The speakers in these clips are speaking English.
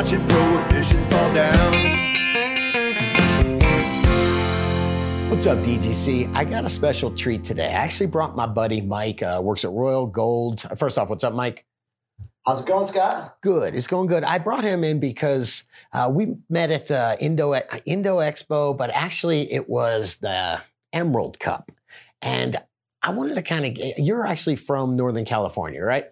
watching prohibition fall down. What's up, DGC? I got a special treat today. I actually brought my buddy Mike, uh, works at Royal Gold. First off, what's up, Mike? How's it going, Scott? Good. It's going good. I brought him in because uh, we met at uh, Indo Indo Expo, but actually it was the Emerald Cup, and I wanted to kind of. You're actually from Northern California, right?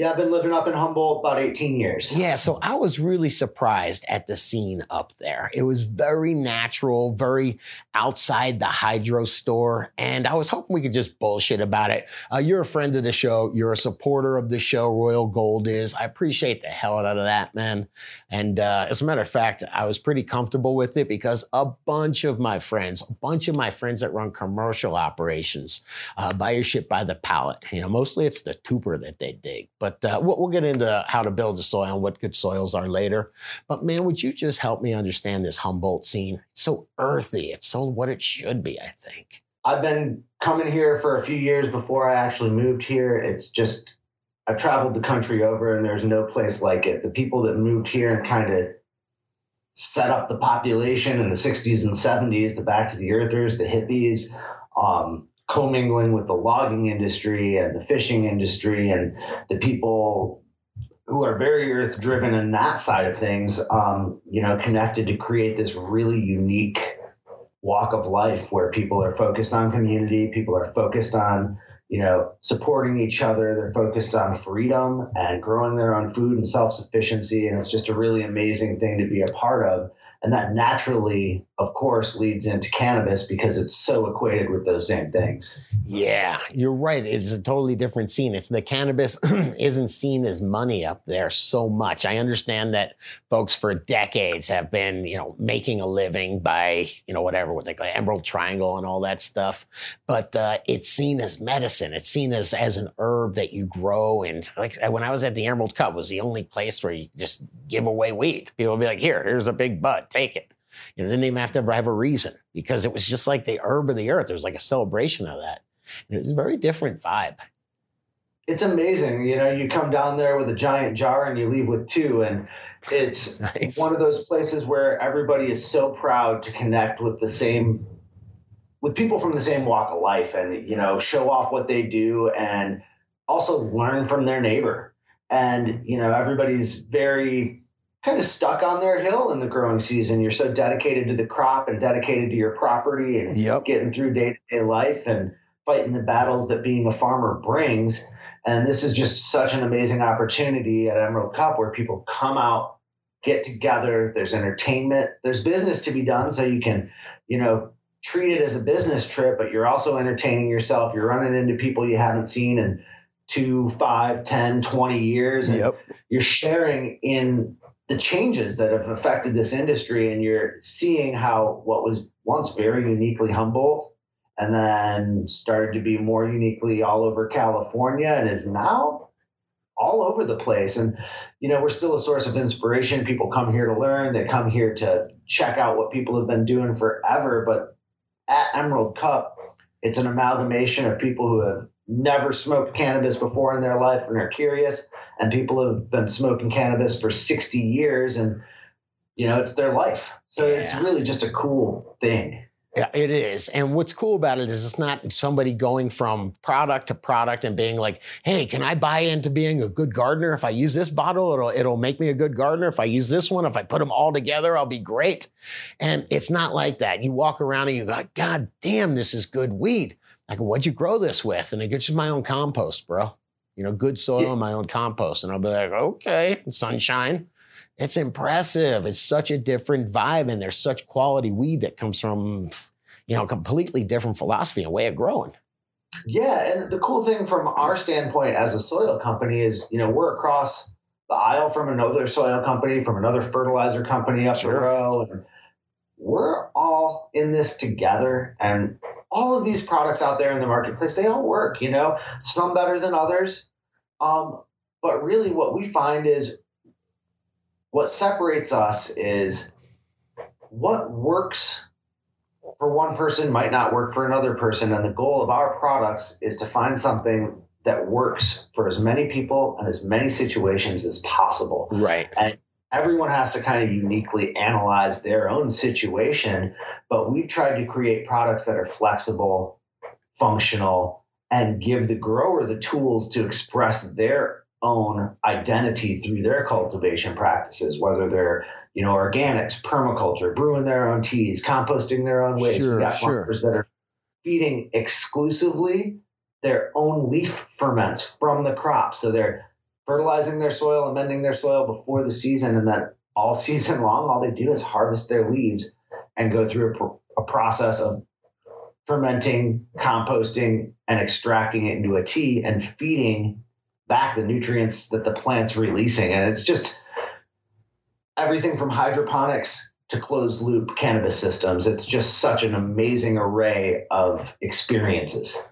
Yeah, I've been living up in Humboldt about 18 years. Yeah, so I was really surprised at the scene up there. It was very natural, very outside the hydro store, and I was hoping we could just bullshit about it. Uh, you're a friend of the show, you're a supporter of the show, Royal Gold is. I appreciate the hell out of that, man. And uh, as a matter of fact, I was pretty comfortable with it because a bunch of my friends, a bunch of my friends that run commercial operations, uh, buy your shit by the pallet. You know, mostly it's the Tupur that they dig, but but uh, we'll, get into how to build a soil and what good soils are later. But man, would you just help me understand this Humboldt scene? It's so earthy. It's so what it should be, I think. I've been coming here for a few years before I actually moved here. It's just, I've traveled the country over and there's no place like it. The people that moved here and kind of set up the population in the 60s and 70s, the back to the earthers, the hippies, um, commingling with the logging industry and the fishing industry and the people who are very earth driven in that side of things, um, you know, connected to create this really unique walk of life where people are focused on community, people are focused on, you know, supporting each other, they're focused on freedom and growing their own food and self sufficiency. And it's just a really amazing thing to be a part of. And that naturally, of course, leads into cannabis because it's so equated with those same things. Yeah, you're right. It's a totally different scene. It's the cannabis isn't seen as money up there so much. I understand that folks for decades have been, you know, making a living by, you know, whatever what they call Emerald Triangle and all that stuff. But uh, it's seen as medicine. It's seen as as an herb that you grow. And like when I was at the Emerald Cup, was the only place where you just give away weed. People would be like, "Here, here's a big bud." take it. You know, didn't even have to have a reason because it was just like the herb of the earth. There was like a celebration of that. And it was a very different vibe. It's amazing. You know, you come down there with a giant jar and you leave with two. And it's nice. one of those places where everybody is so proud to connect with the same with people from the same walk of life and you know show off what they do and also learn from their neighbor and you know everybody's very kind of stuck on their hill in the growing season. You're so dedicated to the crop and dedicated to your property and yep. getting through day to day life and fighting the battles that being a farmer brings. And this is just such an amazing opportunity at Emerald Cup where people come out, get together, there's entertainment, there's business to be done. So you can, you know, treat it as a business trip, but you're also entertaining yourself. You're running into people you haven't seen in two, five, 10, 20 years. And yep. you're sharing in the changes that have affected this industry and you're seeing how what was once very uniquely Humboldt and then started to be more uniquely all over California and is now all over the place. And, you know, we're still a source of inspiration. People come here to learn, they come here to check out what people have been doing forever. But at Emerald Cup, it's an amalgamation of people who have never smoked cannabis before in their life and are curious, and people have been smoking cannabis for 60 years and you know it's their life. So yeah. it's really just a cool thing. Yeah, it is. And what's cool about it is it's not somebody going from product to product and being like, "Hey, can I buy into being a good gardener if I use this bottle? It'll it'll make me a good gardener. If I use this one, if I put them all together, I'll be great." And it's not like that. You walk around and you go, "God damn, this is good weed." I go, what'd you grow this with? And I go, just my own compost, bro. You know, good soil yeah. and my own compost. And I'll be like, okay, sunshine. It's impressive. It's such a different vibe. And there's such quality weed that comes from, you know, completely different philosophy and way of growing. Yeah. And the cool thing from our standpoint as a soil company is, you know, we're across the aisle from another soil company, from another fertilizer company up sure. the road. And we're all in this together. And all of these products out there in the marketplace, they all work, you know, some better than others. Um, but really, what we find is what separates us is what works for one person might not work for another person. And the goal of our products is to find something that works for as many people and as many situations as possible. Right. And everyone has to kind of uniquely analyze their own situation, but we've tried to create products that are flexible, functional, and give the grower the tools to express their own identity through their cultivation practices, whether they're you know organics, permaculture, brewing their own teas, composting their own waste. Sure, we got sure. farmers that are feeding exclusively their own leaf ferments from the crop, so they're fertilizing their soil, amending their soil before the season, and then all season long, all they do is harvest their leaves and go through a, a process of fermenting, composting, and extracting it into a tea and feeding back the nutrients that the plant's releasing. And it's just everything from hydroponics to closed loop cannabis systems. It's just such an amazing array of experiences.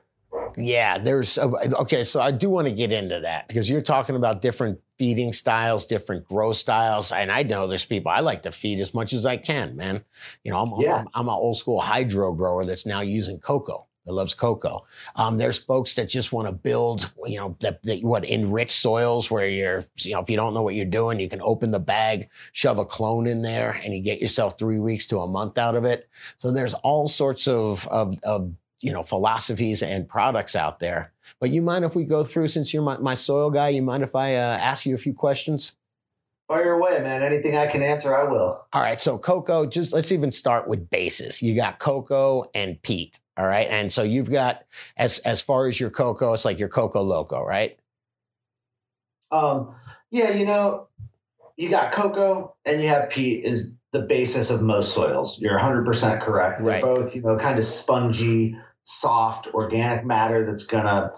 Yeah, there's okay. So I do want to get into that because you're talking about different feeding styles, different grow styles, and I know there's people I like to feed as much as I can, man. You know, I'm Yeah. I'm, I'm an old school hydro grower that's now using cocoa. That loves cocoa. Um, there's folks that just want to build, you know, that, that what enrich soils where you're, you know, if you don't know what you're doing, you can open the bag, shove a clone in there, and you get yourself three weeks to a month out of it. So there's all sorts of of, of you know philosophies and products out there. But you mind if we go through since you're my, my soil guy? You mind if I uh, ask you a few questions? Fire away, man. Anything I can answer, I will. All right, so cocoa. Just let's even start with bases. You got cocoa and peat. All right, and so you've got as as far as your cocoa, it's like your Coco Loco, right? Um, yeah, you know, you got cocoa and you have peat is the basis of most soils. You're 100% correct. They're Right. both, you know, kind of spongy, soft, organic matter that's going to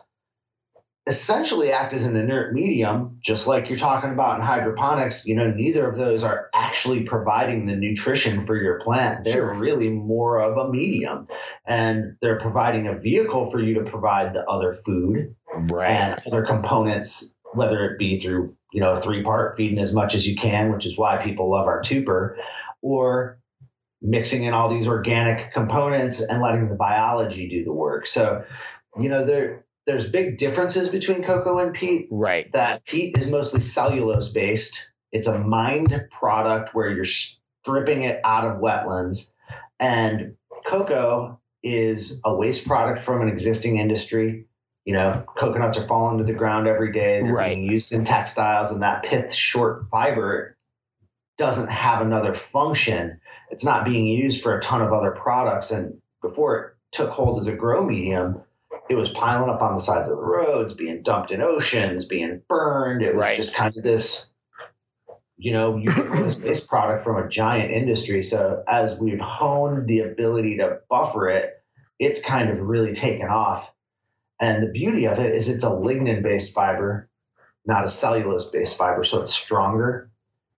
essentially act as an inert medium, just like you're talking about in hydroponics. You know, neither of those are actually providing the nutrition for your plant. They're Sure. really more of a medium, and they're providing a vehicle for you to provide the other food Right. and other components, whether it be through you know a three part feeding as much as you can, which is why people love our Tupur, or mixing in all these organic components and letting the biology do the work. So, you know, there there's big differences between cocoa and peat. Right. That peat is mostly cellulose based. It's a mined product where you're stripping it out of wetlands, and cocoa is a waste product from an existing industry. You know, coconuts are falling to the ground every day. They're Right. being used in textiles, and that pith short fiber doesn't have another function. It's not being used for a ton of other products. And before it took hold as a grow medium, it was piling up on the sides of the roads, being dumped in oceans, being burned. It was Right. just kind of this, you know, waste product from a giant industry. So as we've honed the ability to buffer it, it's kind of really taken off. And the beauty of it is it's a lignin based fiber, not a cellulose based fiber. So it's stronger,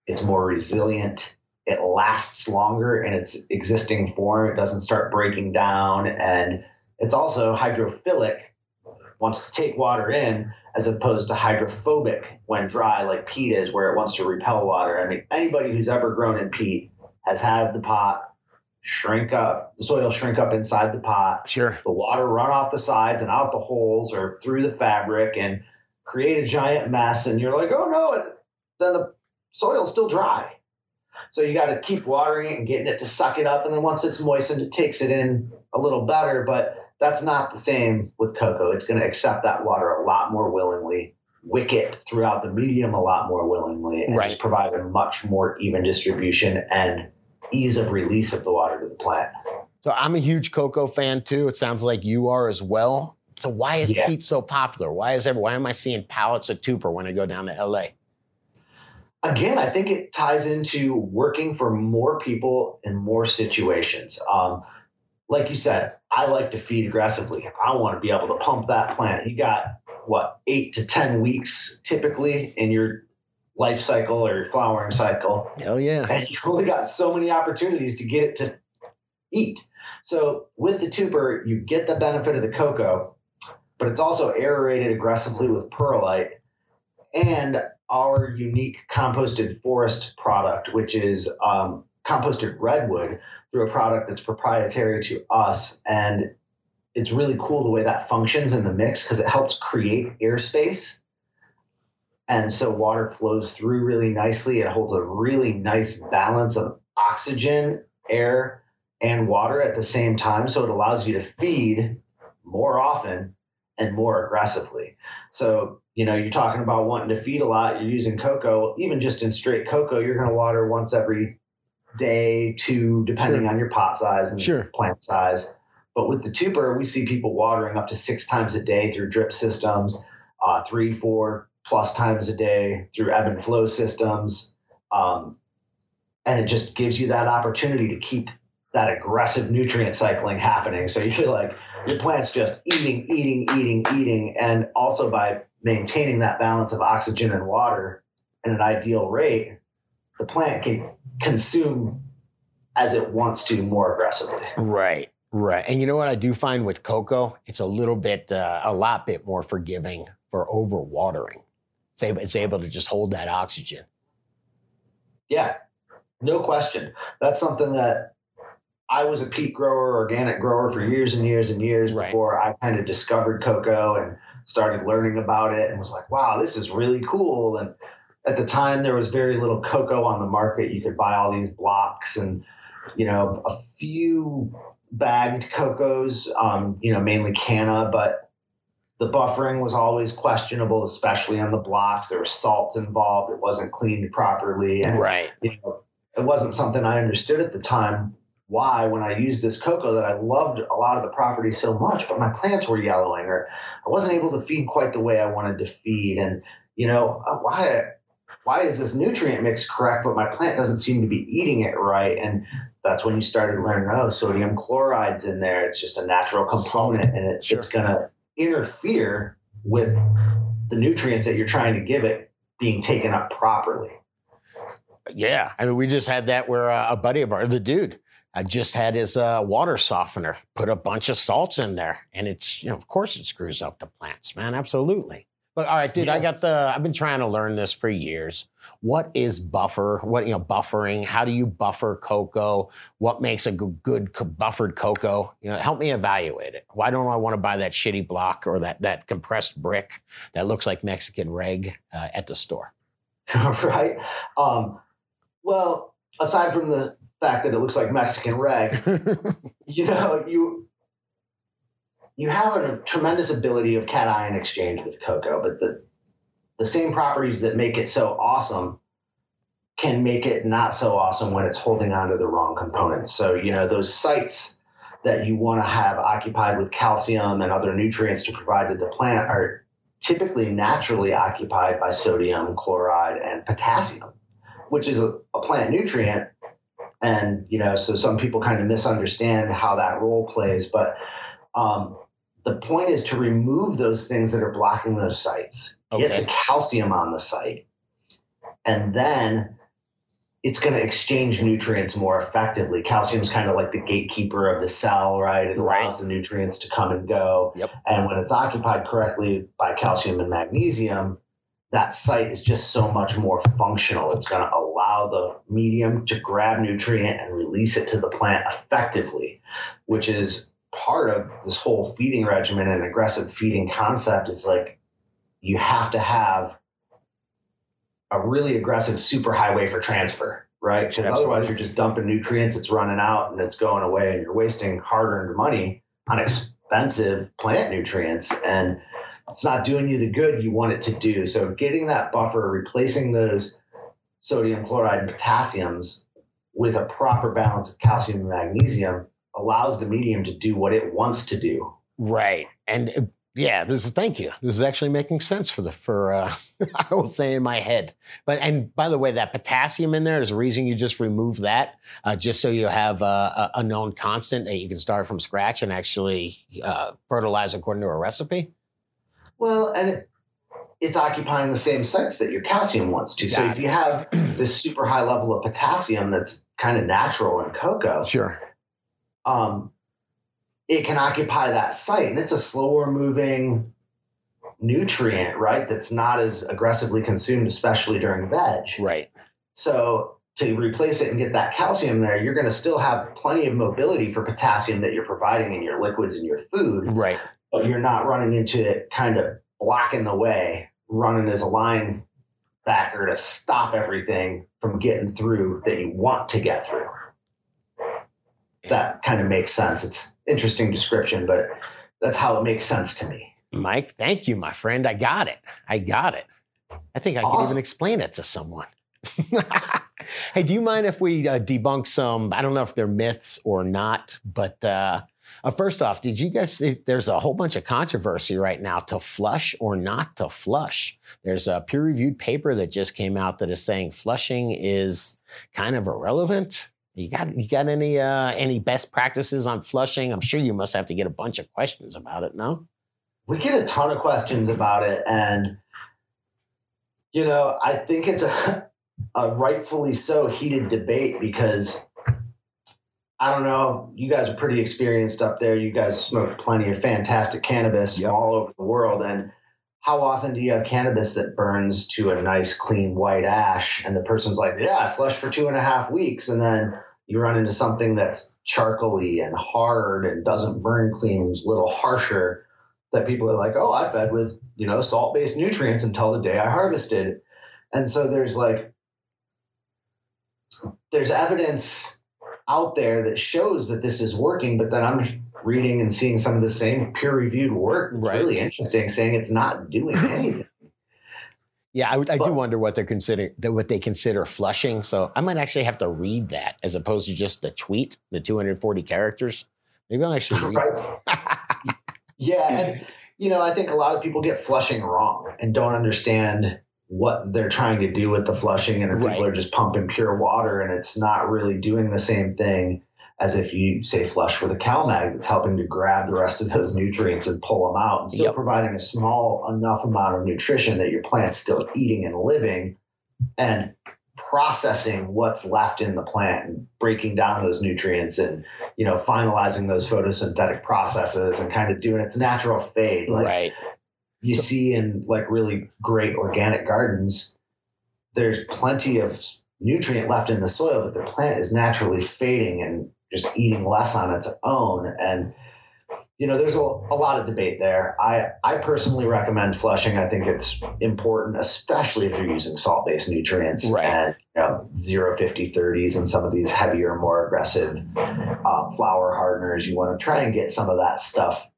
it's more resilient, it lasts longer in its existing form. It doesn't start breaking down. And it's also hydrophilic, wants to take water in, as opposed to hydrophobic when dry, like peat is, where it wants to repel water. I mean, anybody who's ever grown in peat has had the pot shrink up, the soil shrink up inside the pot, Sure. the water run off the sides and out the holes or through the fabric and create a giant mess. And you're like, oh no, it, then the soil's still dry. So you got to keep watering it and getting it to suck it up. And then once it's moistened, it takes it in a little better. But that's not the same with cocoa. It's going to accept that water a lot more willingly, wick it throughout the medium a lot more willingly, and Right. just provide a much more even distribution and ease of release of the water to the plant. So I'm a huge cocoa fan too. It sounds like you are as well. So why is Yeah. peat so popular? Why is ever why am I seeing pallets of Tupur when I go down to LA? Again, I think it ties into working for more people in more situations. Um, like you said, I like to feed aggressively. I want to be able to pump that plant. You got what eight to ten weeks typically in your life cycle or your flowering cycle, Oh yeah. and you've only got so many opportunities to get it to eat. So with the Tupur, you get the benefit of the cocoa, but it's also aerated aggressively with perlite and our unique composted forest product, which is um, composted redwood through a product that's proprietary to us. And it's really cool the way that functions in the mix because it helps create airspace And so water flows through really nicely. It holds a really nice balance of oxygen, air, and water at the same time. So it allows you to feed more often and more aggressively. So, you know, you're talking about wanting to feed a lot, you're using cocoa, even just in straight cocoa, you're going to water once every day, two, depending Sure. on your pot size and Sure. plant size. But with the Tupur, we see people watering up to six times a day through drip systems, uh, three, four plus times a day through ebb and flow systems. Um, and it just gives you that opportunity to keep that aggressive nutrient cycling happening. So you feel like your plant's just eating, eating, eating, eating. And also by maintaining that balance of oxygen and water at an ideal rate, the plant can consume as it wants to more aggressively. Right, right. And you know what I do find with cocoa? It's a little bit, uh, a lot bit more forgiving for overwatering. It's able, it's able to just hold that oxygen. Yeah, no question. That's something that I was a peat grower, organic grower for years and years and years Right. before I kind of discovered cocoa and started learning about it and was like, wow, this is really cool. And at the time, there was very little cocoa on the market. You could buy all these blocks and, you know, a few bagged cocos, um, you know, mainly canna, but the buffering was always questionable, especially on the blocks. There were salts involved. It wasn't cleaned properly. And Right. you know, it wasn't something I understood at the time. Why, when I used this cocoa, that I loved a lot of the property so much, but my plants were yellowing, or I wasn't able to feed quite the way I wanted to feed, and you know, uh, why, why is this nutrient mix correct, but my plant doesn't seem to be eating it right? And that's when you started learning, oh, sodium chloride's in there. It's just a natural component, and it, Sure. it's going to interfere with the nutrients that you're trying to give it being taken up properly. Yeah. I mean, we just had that where uh, a buddy of ours, the dude, I just had his uh, water softener, put a bunch of salts in there. And it's, you know, of course it screws up the plants, man. Absolutely. But all right, dude, I got the, I've been trying to learn this for years. What is buffer? What, you know, buffering? How do you buffer cocoa? What makes a good, good buffered cocoa? You know, help me evaluate it. Why don't I want to buy that shitty block or that, that compressed brick that looks like Mexican reg uh, at the store? right? Um, well, aside from the fact that it looks like Mexican reg, you know, you you have a tremendous ability of cation exchange with cocoa, but the the same properties that make it so awesome can make it not so awesome when it's holding on to the wrong components. So, you know, those sites that you want to have occupied with calcium and other nutrients to provide to the plant are typically naturally occupied by sodium, chloride, and potassium, which is a, a plant nutrient. And, you know, so some people kind of misunderstand how that role plays. But um, the point is to remove those things that are blocking those sites, get the calcium on the site, and then it's going to exchange nutrients more effectively. Calcium is kind of like the gatekeeper of the cell, right? It allows the nutrients to come and go. Yep. And when it's occupied correctly by calcium and magnesium, that site is just so much more functional. It's going to allow the medium to grab nutrient and release it to the plant effectively, which is part of this whole feeding regimen and aggressive feeding concept. Is like you have to have a really aggressive super highway for transfer, right? Because otherwise you're just dumping nutrients, it's running out and it's going away, and you're wasting hard earned money on expensive plant nutrients. And it's not doing you the good you want it to do. So getting that buffer, replacing those sodium chloride and potassiums with a proper balance of calcium and magnesium allows the medium to do what it wants to do. Right. And uh, yeah, this is thank you. This is actually making sense for the for uh I will say in my head. But and by the way, that potassium in there's a reason you just remove that, uh, just so you have uh, a, a known constant that you can start from scratch and actually uh, fertilize according to a recipe. Well, and it, it's occupying the same sites that your calcium wants to. So Got if you have this super high level of potassium that's kind of natural in cocoa, Sure. um, it can occupy that site, and it's a slower moving nutrient, right? That's not as aggressively consumed, especially during veg. Right. So to replace it and get that calcium there, you're going to still have plenty of mobility for potassium that you're providing in your liquids and your food, Right. but you're not running into it kind of blocking the way, running as a line backer to stop everything from getting through that you want to get through. That kind of makes sense. It's interesting description, but that's how it makes sense to me. Mike, thank you, my friend. I got it. I got it. I think I awesome. can even explain it to someone. hey, do you mind if we uh, debunk some? I don't know if they're myths or not, but uh, uh, first off, did you guys see there's a whole bunch of controversy right now to flush or not to flush? There's a peer reviewed paper that just came out that is saying flushing is kind of irrelevant. You got you got any uh, any best practices on flushing? I'm sure you must have to get a bunch of questions about it. No, we get a ton of questions about it, and you know I think it's a, a rightfully so heated debate because I don't know. You guys are pretty experienced up there. You guys smoke plenty of fantastic cannabis yep. all over the world. And how often do you have cannabis that burns to a nice, clean white ash? And the person's like, Yeah, I flushed for two and a half weeks. And then you run into something that's charcoaly and hard and doesn't burn clean, is a little harsher. That people are like, Oh, I fed with, you know, salt based nutrients until the day I harvested. And so there's like, there's evidence out there that shows that this is working, but then I'm reading and seeing some of the same peer reviewed work. It's right. really interesting saying it's not doing anything. Yeah, I, I do wonder what they're considering, what they consider flushing. So I might actually have to read that as opposed to just the tweet, the 240 characters. Maybe I'll actually read. Right. yeah, and you know, I think a lot of people get flushing wrong and don't understand what they're trying to do with the flushing and if people are just pumping pure water and it's not really doing the same thing as if you say flush with a CalMag that's helping to grab the rest of those nutrients and pull them out and still yep. providing a small enough amount of nutrition that your plant's still eating and living and processing what's left in the plant and breaking down those nutrients and you know finalizing those photosynthetic processes and kind of doing its natural fade like right you see in like really great organic gardens, there's plenty of nutrient left in the soil, but the plant is naturally fading and just eating less on its own. And you know, there's a, a lot of debate there. I I personally recommend flushing. I think it's important, especially if you're using salt-based nutrients right. and you know, 0, 50, 30s and some of these heavier, more aggressive um, flower hardeners. You want to try and get some of that stuff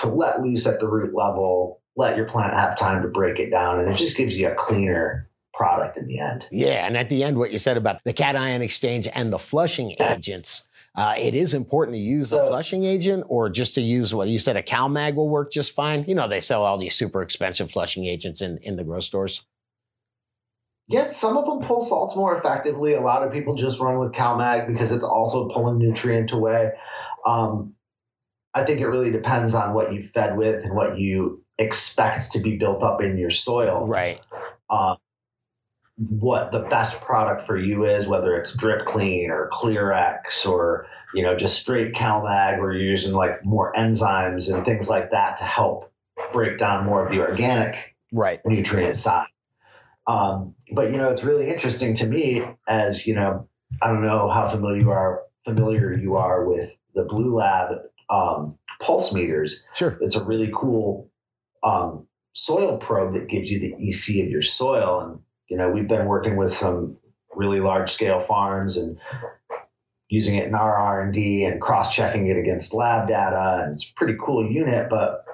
to let loose at the root level let your plant have time to break it down, and it just gives you a cleaner product in the end. Yeah, and at the end, what you said about the cation exchange and the flushing agents. Uh, it is important to use so, a flushing agent or just to use what you said a CalMag will work just fine. You know, they sell all these super expensive flushing agents in, in the grocery stores. Yes, some of them pull salts more effectively. A lot of people just run with CalMag because it's also pulling nutrient away. Um, I think it really depends on what you fed with and what you expect to be built up in your soil. Right. Uh, what the best product for you is, whether it's drip clean or Clearex or you know just straight CalMag, where you're using like more enzymes and things like that to help break down more of the organic right nutrient side. Um, but you know, it's really interesting to me as you know, I don't know how familiar you are familiar you are with the Bluelab um, pulse meters. Sure, it's a really cool um, soil probe that gives you the EC of your soil. And, you know, we've been working with some really large scale farms and using it in our R&D and cross-checking it against lab data. And it's a pretty cool unit, but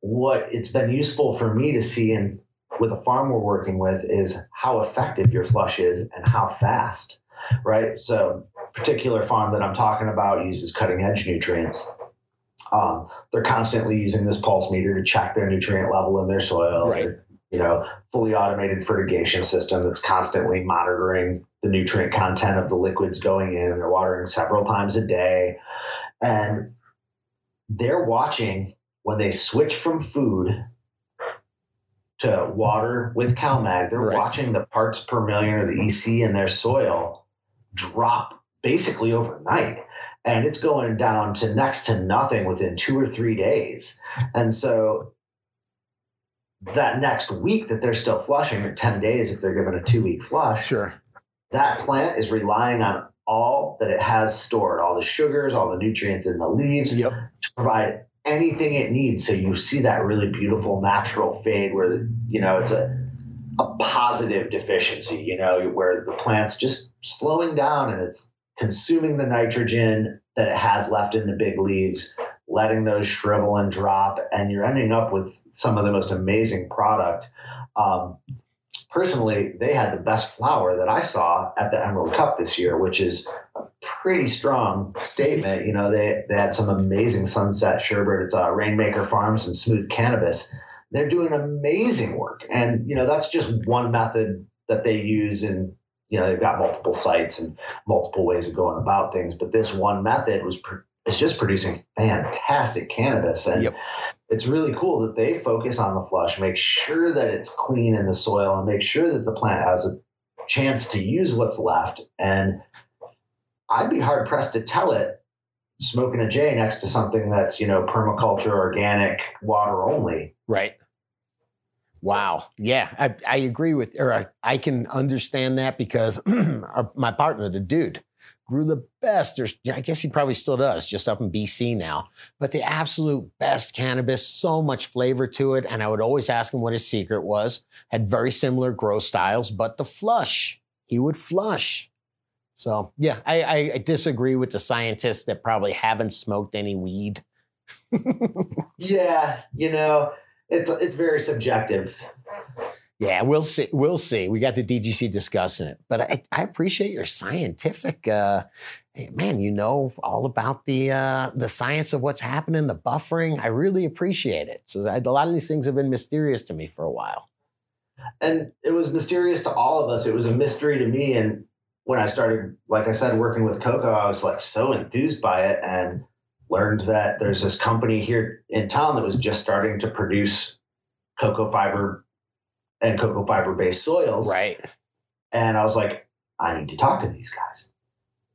what it's been useful for me to see in with a farm we're working with is how effective your flush is and how fast, right? So particular farm that I'm talking about uses cutting edge nutrients um, they're constantly using this pulse meter to check their nutrient level in their soil. Right. You know, fully automated fertigation system that's constantly monitoring the nutrient content of the liquids going in. They're watering several times a day. And they're watching when they switch from food to water with CalMag, they're right. watching the parts per million or the EC in their soil drop basically overnight and it's going down to next to nothing within two or three days. And so that next week that they're still flushing, or 10 days if they're given a two week flush, sure. that plant is relying on all that it has stored, all the sugars, all the nutrients in the leaves yep. to provide anything it needs. So you see that really beautiful natural fade where, you know, it's a a positive deficiency, you know, where the plant's just slowing down and it's consuming the nitrogen that it has left in the big leaves, letting those shrivel and drop, and you're ending up with some of the most amazing product. Um, personally, they had the best flower that I saw at the Emerald Cup this year, which is a pretty strong statement. You know, they, they had some amazing sunset sherbet. It's uh, Rainmaker Farms and Smooth Cannabis. They're doing amazing work. And, you know, that's just one method that they use and you know they've got multiple sites and multiple ways of going about things but this one method was is just producing fantastic cannabis. And yep. it's really cool that they focus on the flush make sure that it's clean in the soil and make sure that the plant has a chance to use what's left. And i'd be hard pressed to tell it smoking a j next to something that's you know permaculture organic water only. Right Wow. Yeah, I, I agree with, or I, I can understand that because our, my partner, the dude, grew the best. There's, I guess he probably still does, just up in BC now. But the absolute best cannabis, so much flavor to it. And I would always ask him what his secret was. Had very similar grow styles, but the flush, he would flush. So yeah, I, I disagree with the scientists that probably haven't smoked any weed. yeah, you know, it's it's very subjective. Yeah, we'll see. We'll see. We got the DGC discussing it, but I, I appreciate your scientific. Uh, man, you know all about the uh, the science of what's happening, the buffering. I really appreciate it. So I, a lot of these things have been mysterious to me for a while. And it was mysterious to all of us. It was a mystery to me. And when I started, like I said, working with cocoa, I was like so enthused by it, and learned that there's this company here in town that was just starting to produce cocoa fiber and cocoa fiber based soils. Right. And I was like, I need to talk to these guys.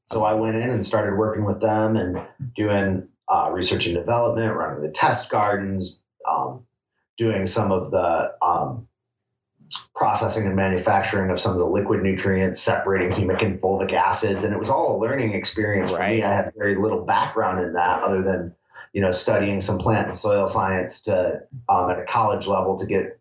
So I went in and started working with them and doing uh, research and development, running the test gardens, um, doing some of the um, processing and manufacturing of some of the liquid nutrients, separating humic and fulvic acids, and it was all a learning experience right. for me. I had very little background in that, other than you know studying some plant and soil science to um, at a college level to get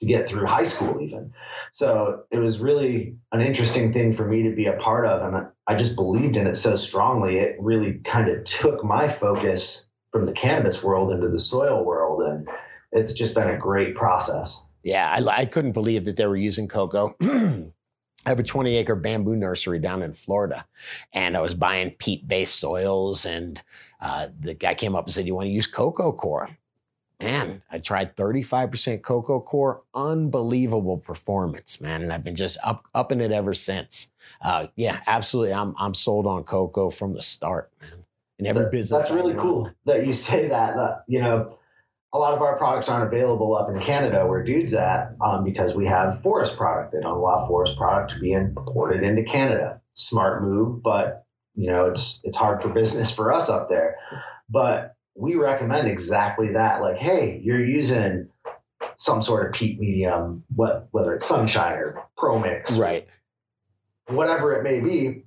to get through high school even. So it was really an interesting thing for me to be a part of, and I just believed in it so strongly. It really kind of took my focus from the cannabis world into the soil world, and it's just been a great process. Yeah, I, I couldn't believe that they were using cocoa. I have a 20 acre bamboo nursery down in Florida, and I was buying peat based soils. And uh, the guy came up and said, You want to use coco coir? Man, I tried 35% coco coir, unbelievable performance, man. And I've been just up, up in it ever since. Uh, yeah, absolutely. I'm, I'm sold on cocoa from the start, man. In every that, business. That's really cool that you say that. Uh, you know, a lot of our products aren't available up in Canada where dude's at um, because we have forest product. They don't allow forest product to be imported into Canada. Smart move, but you know it's it's hard for business for us up there. But we recommend exactly that. Like, hey, you're using some sort of peat medium, what whether it's sunshine or pro mix, right? Whatever it may be.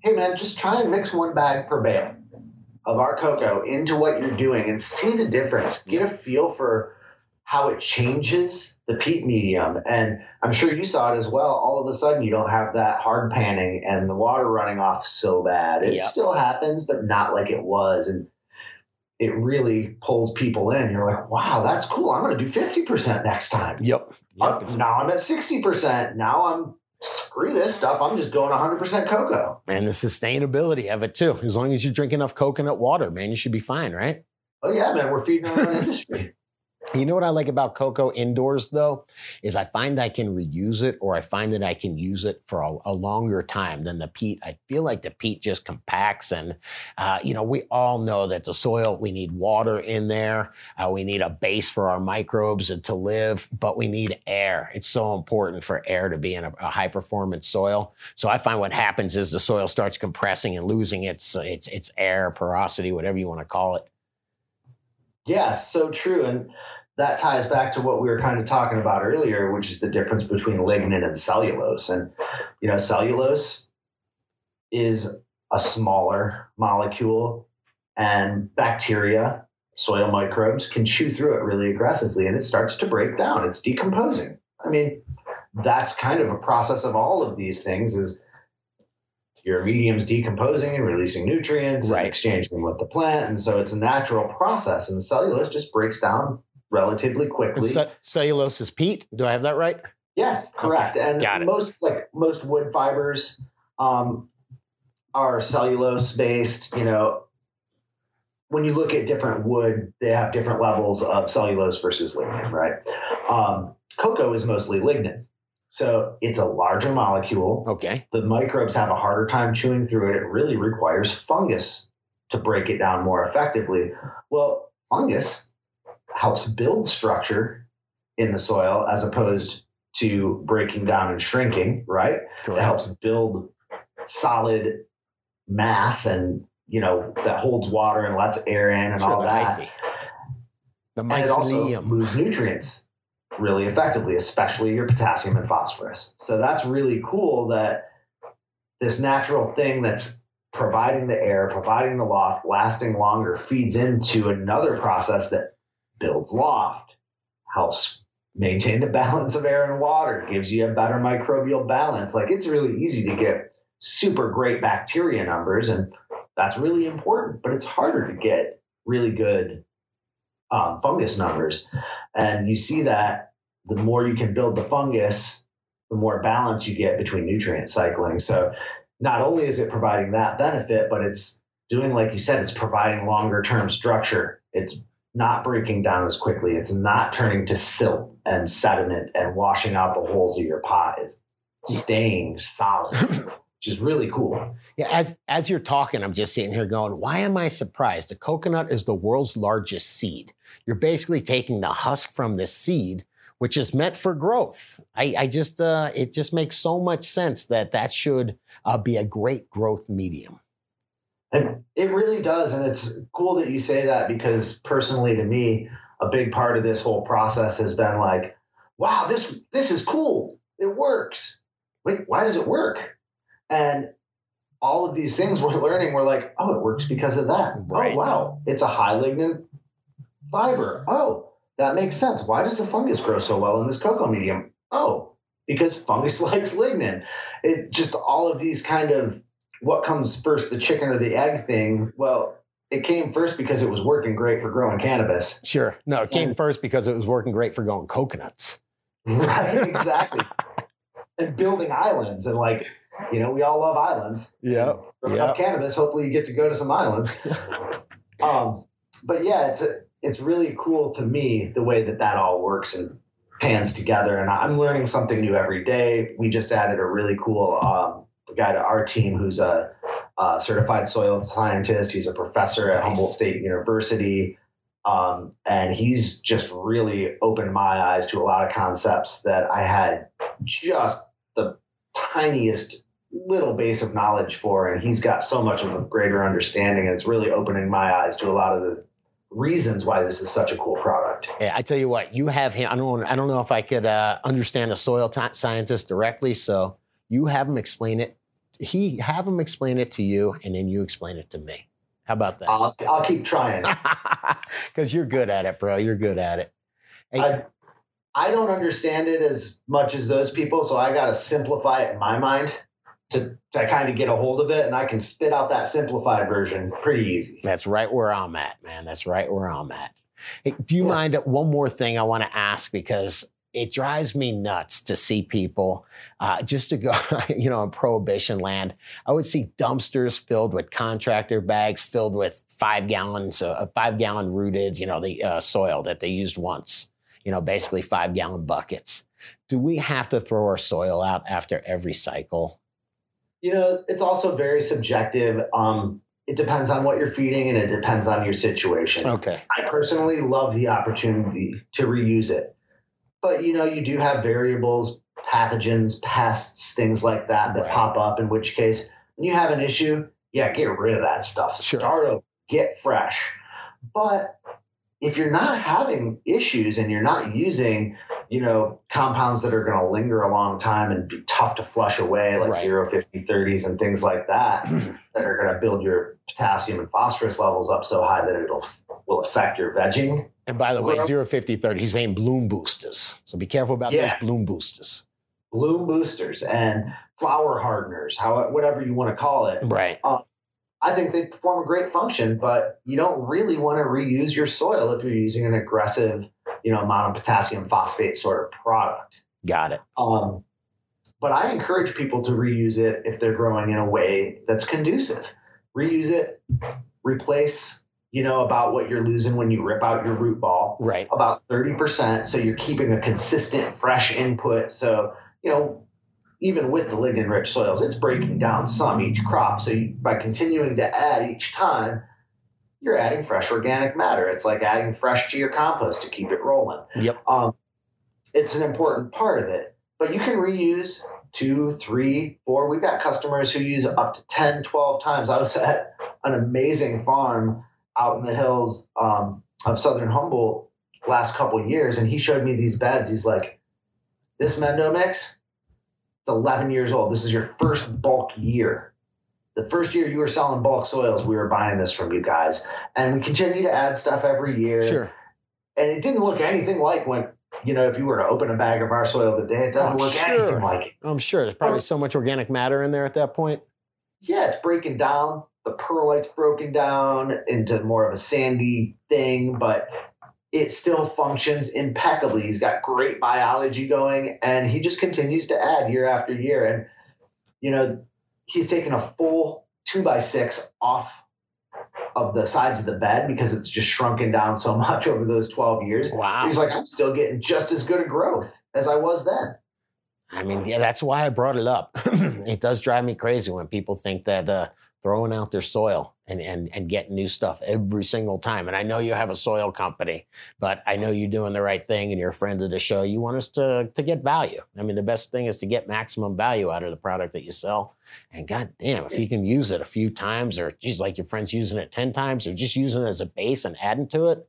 Hey man, just try and mix one bag per bale of our cocoa into what you're doing and see the difference. Get a feel for how it changes the peat medium. And I'm sure you saw it as well. All of a sudden, you don't have that hard panning and the water running off so bad. It yep. still happens, but not like it was. And it really pulls people in. You're like, wow, that's cool. I'm going to do 50% next time. Yep. yep. Uh, now I'm at 60%. Now I'm screw this stuff. I'm just going 100% cocoa. And the sustainability of it too. As long as you drink enough coconut water, man, you should be fine, right? Oh yeah, man. We're feeding our own industry. You know what I like about cocoa indoors though is I find I can reuse it or I find that I can use it for a, a longer time than the peat. I feel like the peat just compacts and uh, you know we all know that the soil we need water in there. Uh, we need a base for our microbes and to live, but we need air. It's so important for air to be in a, a high performance soil. So I find what happens is the soil starts compressing and losing its its its air porosity, whatever you want to call it. Yeah, so true. And that ties back to what we were kind of talking about earlier, which is the difference between lignin and cellulose. And, you know, cellulose is a smaller molecule, and bacteria, soil microbes, can chew through it really aggressively and it starts to break down. It's decomposing. I mean, that's kind of a process of all of these things is your medium's decomposing and releasing nutrients Right. and exchanging them with the plant. And so it's a natural process. And the cellulose just breaks down relatively quickly. ce- cellulose is peat. Do I have that right? Yeah, correct. Okay, and most like most wood fibers um, are cellulose based. You know, when you look at different wood, they have different levels of cellulose versus lignin, right? Um, cocoa is mostly lignin, so it's a larger molecule. Okay. The microbes have a harder time chewing through it. It really requires fungus to break it down more effectively. Well, fungus helps build structure in the soil as opposed to breaking down and shrinking, right? It helps build solid mass and you know that holds water and lets air in and Sure, all that. The And it also mycelium. moves nutrients really effectively, especially your potassium and phosphorus. So that's really cool that this natural thing that's providing the air, providing the loft, lasting longer, feeds into another process that builds loft, helps maintain the balance of air and water, gives you a better microbial balance. Like it's really easy to get super great bacteria numbers, and that's really important, but it's harder to get really good um, fungus numbers. And you see that the more you can build the fungus, the more balance you get between nutrient cycling. So not only is it providing that benefit, but it's doing, like you said, it's providing longer term structure. It's not breaking down as quickly. It's not turning to silt and sediment and washing out the holes of your pot. It's staying solid, which is really cool. Yeah, as as you're talking, I'm just sitting here going, why am I surprised? The coconut is the world's largest seed. You're basically taking the husk from the seed, which is meant for growth. I, I just, uh, it just makes so much sense that that should uh, be a great growth medium. And it really does. And it's cool that you say that because personally to me, a big part of this whole process has been like, wow, this this is cool. It works. Wait, why does it work? And all of these things we're learning, we're like, oh, it works because of that. Oh, right. Oh, wow. It's a high lignin fiber. Oh, that makes sense. Why does the fungus grow so well in this cocoa medium? Oh, because fungus likes lignin. It just all of these kind of what comes first, the chicken or the egg thing? Well, it came first because it was working great for growing cannabis. Sure. No, it came first because it was working great for growing coconuts. Right, exactly. and building islands and like, you know, we all love islands. Yeah. From Yeah. enough cannabis, hopefully you get to go to some islands. um, but yeah, it's it's really cool to me the way that that all works and pans together. And I'm learning something new every day. We just added a really cool um, guy to our team who's a, a certified soil scientist. He's a professor at. Humboldt State University. Um, and he's just really opened my eyes to a lot of concepts that I had just the tiniest little base of knowledge for. And he's got so much of a greater understanding. And it's really opening my eyes to a lot of the reasons why this is such a cool product. Yeah, I tell you what, you have him. I don't. I don't know if I could uh, understand a soil t- scientist directly. So you have him explain it. He have him explain it to you, and then you explain it to me. How about that? I'll, I'll keep trying. Because you're good at it, bro. You're good at it. Hey, I, I don't understand it as much as those people, so I got to simplify it in my mind to, to kind of get a hold of it, and I can spit out that simplified version pretty easy. That's right where I'm at, man. That's right where I'm at. Hey, do you Yeah. mind one more thing I want to ask because it drives me nuts to see people uh, just to go, you know, in prohibition land. I would see dumpsters filled with contractor bags filled with five gallons, uh, five gallon rooted, you know, the uh, soil that they used once. You know, basically five gallon buckets. Do we have to throw our soil out after every cycle? You know, it's also very subjective. Um, it depends on what you're feeding, and it depends on your situation. Okay. I personally love the opportunity to reuse it. But you know, you do have variables, pathogens, pests, things like that that Right. pop up, in which case when you have an issue, yeah, get rid of that stuff. Sure. Start over, get fresh. But if you're not having issues and you're not using, you know, compounds that are going to linger a long time and be tough to flush away, like Right. zero fifty thirties and things like that, that are going to build your potassium and phosphorus levels up so high that it'll will affect your vegging. And by the way, Well- zero fifty thirty, he's saying bloom boosters. So be careful about Yeah. those bloom boosters. bloom boosters and flower hardeners, how whatever you want to call it. Right. Uh, I think they perform a great function, but you don't really want to reuse your soil if you're using an aggressive, you know, amount of potassium phosphate sort of product. Got it. Um, but I encourage people to reuse it if they're growing in a way that's conducive. Reuse it, replace, you know, about what you're losing when you rip out your root ball, Right. about 30%. So you're keeping a consistent, fresh input. So, you know, even with the lignin rich soils, it's breaking down some each crop. So you, by continuing to add each time, you're adding fresh organic matter. It's like adding fresh to your compost to keep it rolling. Yep. Um, it's an important part of it, but you can reuse two, three, four. We've got customers who use up to 10, 12 times. I was at an amazing farm out in the hills um, of Southern Humboldt last couple of years, and he showed me these beds. He's like, this Mendo mix, it's 11 years old. This is your first bulk year. The first year you were selling bulk soils, we were buying this from you guys. And we continue to add stuff every year. Sure. And it didn't look anything like when, you know, if you were to open a bag of our soil today, it doesn't Oh, look sure. anything like it. I'm sure there's probably so much organic matter in there at that point. Yeah, it's breaking down. The perlite's broken down into more of a sandy thing, but it still functions impeccably. He's got great biology going, and he just continues to add year after year. And you know, he's taken a full two by six off of the sides of the bed because it's just shrunken down so much over those 12 years. Wow. He's like, I'm still getting just as good a growth as I was then. I mean, yeah, that's why I brought it up. it does drive me crazy when people think that uh, throwing out their soil and, and, and getting new stuff every single time. And I know you have a soil company, but I know you're doing the right thing and you're a friend of the show. You want us to, to get value. I mean, the best thing is to get maximum value out of the product that you sell. And god damn, if you can use it a few times or just like your friends using it 10 times or just using it as a base and adding to it,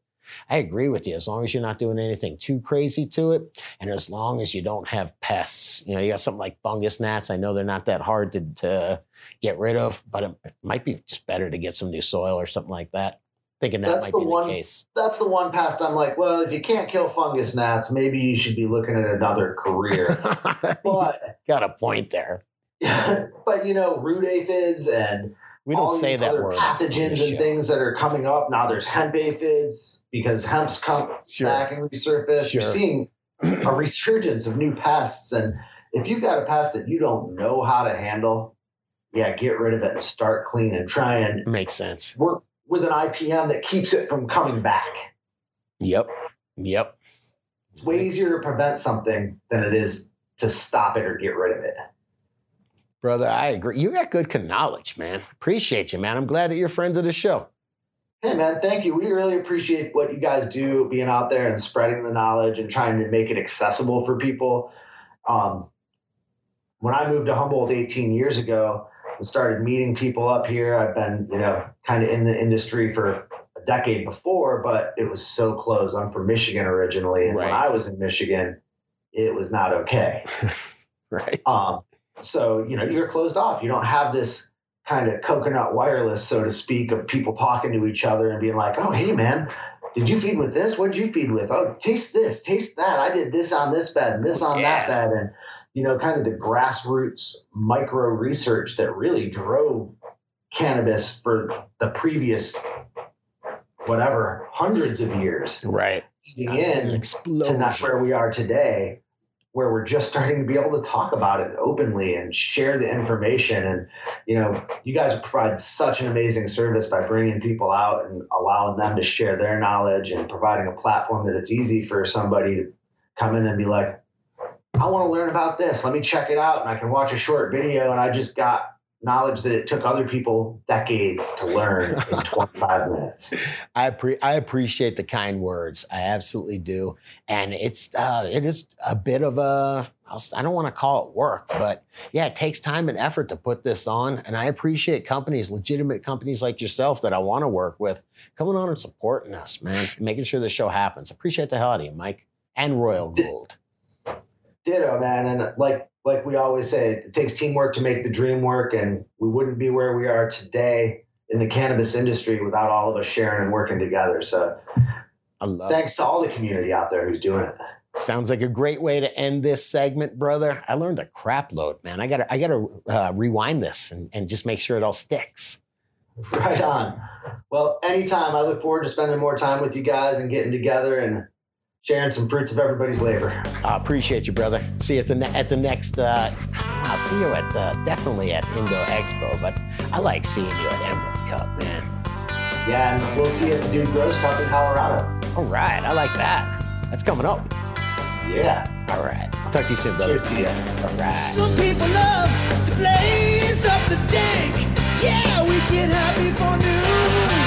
I agree with you. As long as you're not doing anything too crazy to it, and as long as you don't have pests, you know, you got something like fungus gnats. I know they're not that hard to, to get rid of, but it, might be just better to get some new soil or something like that. Thinking that That's might the be one- the case. That's the one past I'm like, well, if you can't kill fungus gnats, maybe you should be looking at another career. but got a point there. but you know, root aphids and We don't say these that other word. pathogens and things that are coming up now. There's hemp aphids because hemp's come Sure. back and resurfaced. Sure. You're seeing a resurgence of new pests, and if you've got a pest that you don't know how to handle, yeah, get rid of it and start clean and try and Makes sense. work with an IPM that keeps it from coming back. Yep. Yep. It's way easier to prevent something than it is to stop it or get rid of it. Brother, I agree. You got good knowledge, man. Appreciate you, man. I'm glad that you're a friend of the show. Hey man, thank you. We really appreciate what you guys do, being out there and spreading the knowledge and trying to make it accessible for people. Um, when I moved to Humboldt 18 years ago and started meeting people up here, I've been, you know, kind of in the industry for a decade before, but it was so close. I'm from Michigan originally, and when I was in Michigan, it was not okay. Right. Um, so you know you're closed off. You don't have this kind of coconut wireless, so to speak, of people talking to each other and being like, "Oh, hey man, did you feed with this? What did you feed with? Oh, taste this, taste that. I did this on this bed and this on that bed." And you know, kind of the grassroots micro research that really drove cannabis for the previous whatever hundreds of years Right. leading That's an in to not where we are today, where we're just starting to be able to talk about it openly and share the information. And, you know, you guys provide such an amazing service by bringing people out and allowing them to share their knowledge and providing a platform that it's easy for somebody to come in and be like, I want to learn about this. Let me check it out. And I can watch a short video and I just got knowledge that it took other people decades to learn in 25 minutes. I appre- I appreciate the kind words. I absolutely do, and it's uh, it is a bit of a I don't want to call it work, but yeah, it takes time and effort to put this on. And I appreciate companies, legitimate companies like yourself that I want to work with, coming on and supporting us, man, making sure the show happens. Appreciate the hell out of you, Mike and Royal Gold. Ditto, man. And like like we always say, it takes teamwork to make the dream work, and we wouldn't be where we are today in the cannabis industry without all of us sharing and working together. So I love. thanks to all the community out there who's doing it. Sounds like a great way to end this segment, brother. I learned a crap load, man. I gotta, I gotta uh, rewind this and, and just make sure it all sticks. Right on. Well, anytime. I look forward to spending more time with you guys and getting together and sharing some fruits of everybody's labor. I appreciate you, brother. See you at the ne- at the next. Uh, I'll see you at uh, definitely at Indo Expo, but I like seeing you at Emerald Cup, man. Yeah, and we'll see you at the Dude Grows Cup in Colorado. All right, I like that. That's coming up. Yeah. All right, talk to you soon, brother. Cheers to you. All right. Some people love to blaze up the dank. Yeah, we get happy for noon.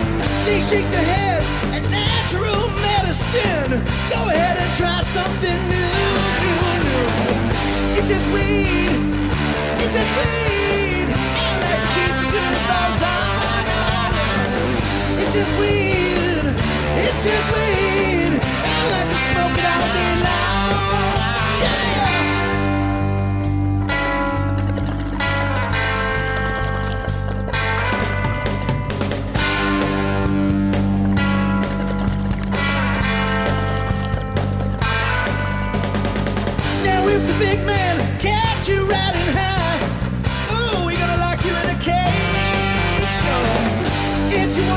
They shake their heads at natural medicine. Go ahead and try something new, new, new. It's just weed. It's just weed. Like to keep a good buzz on, on. It's just weed. It's just weed. Like to smoke it all day long.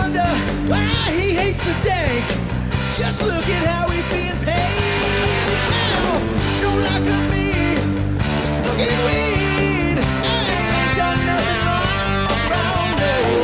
wonder why he hates the dank. Just look at how he's being paid now. Don't lock up me for smoking weed. I ain't done nothing wrong, wrong no.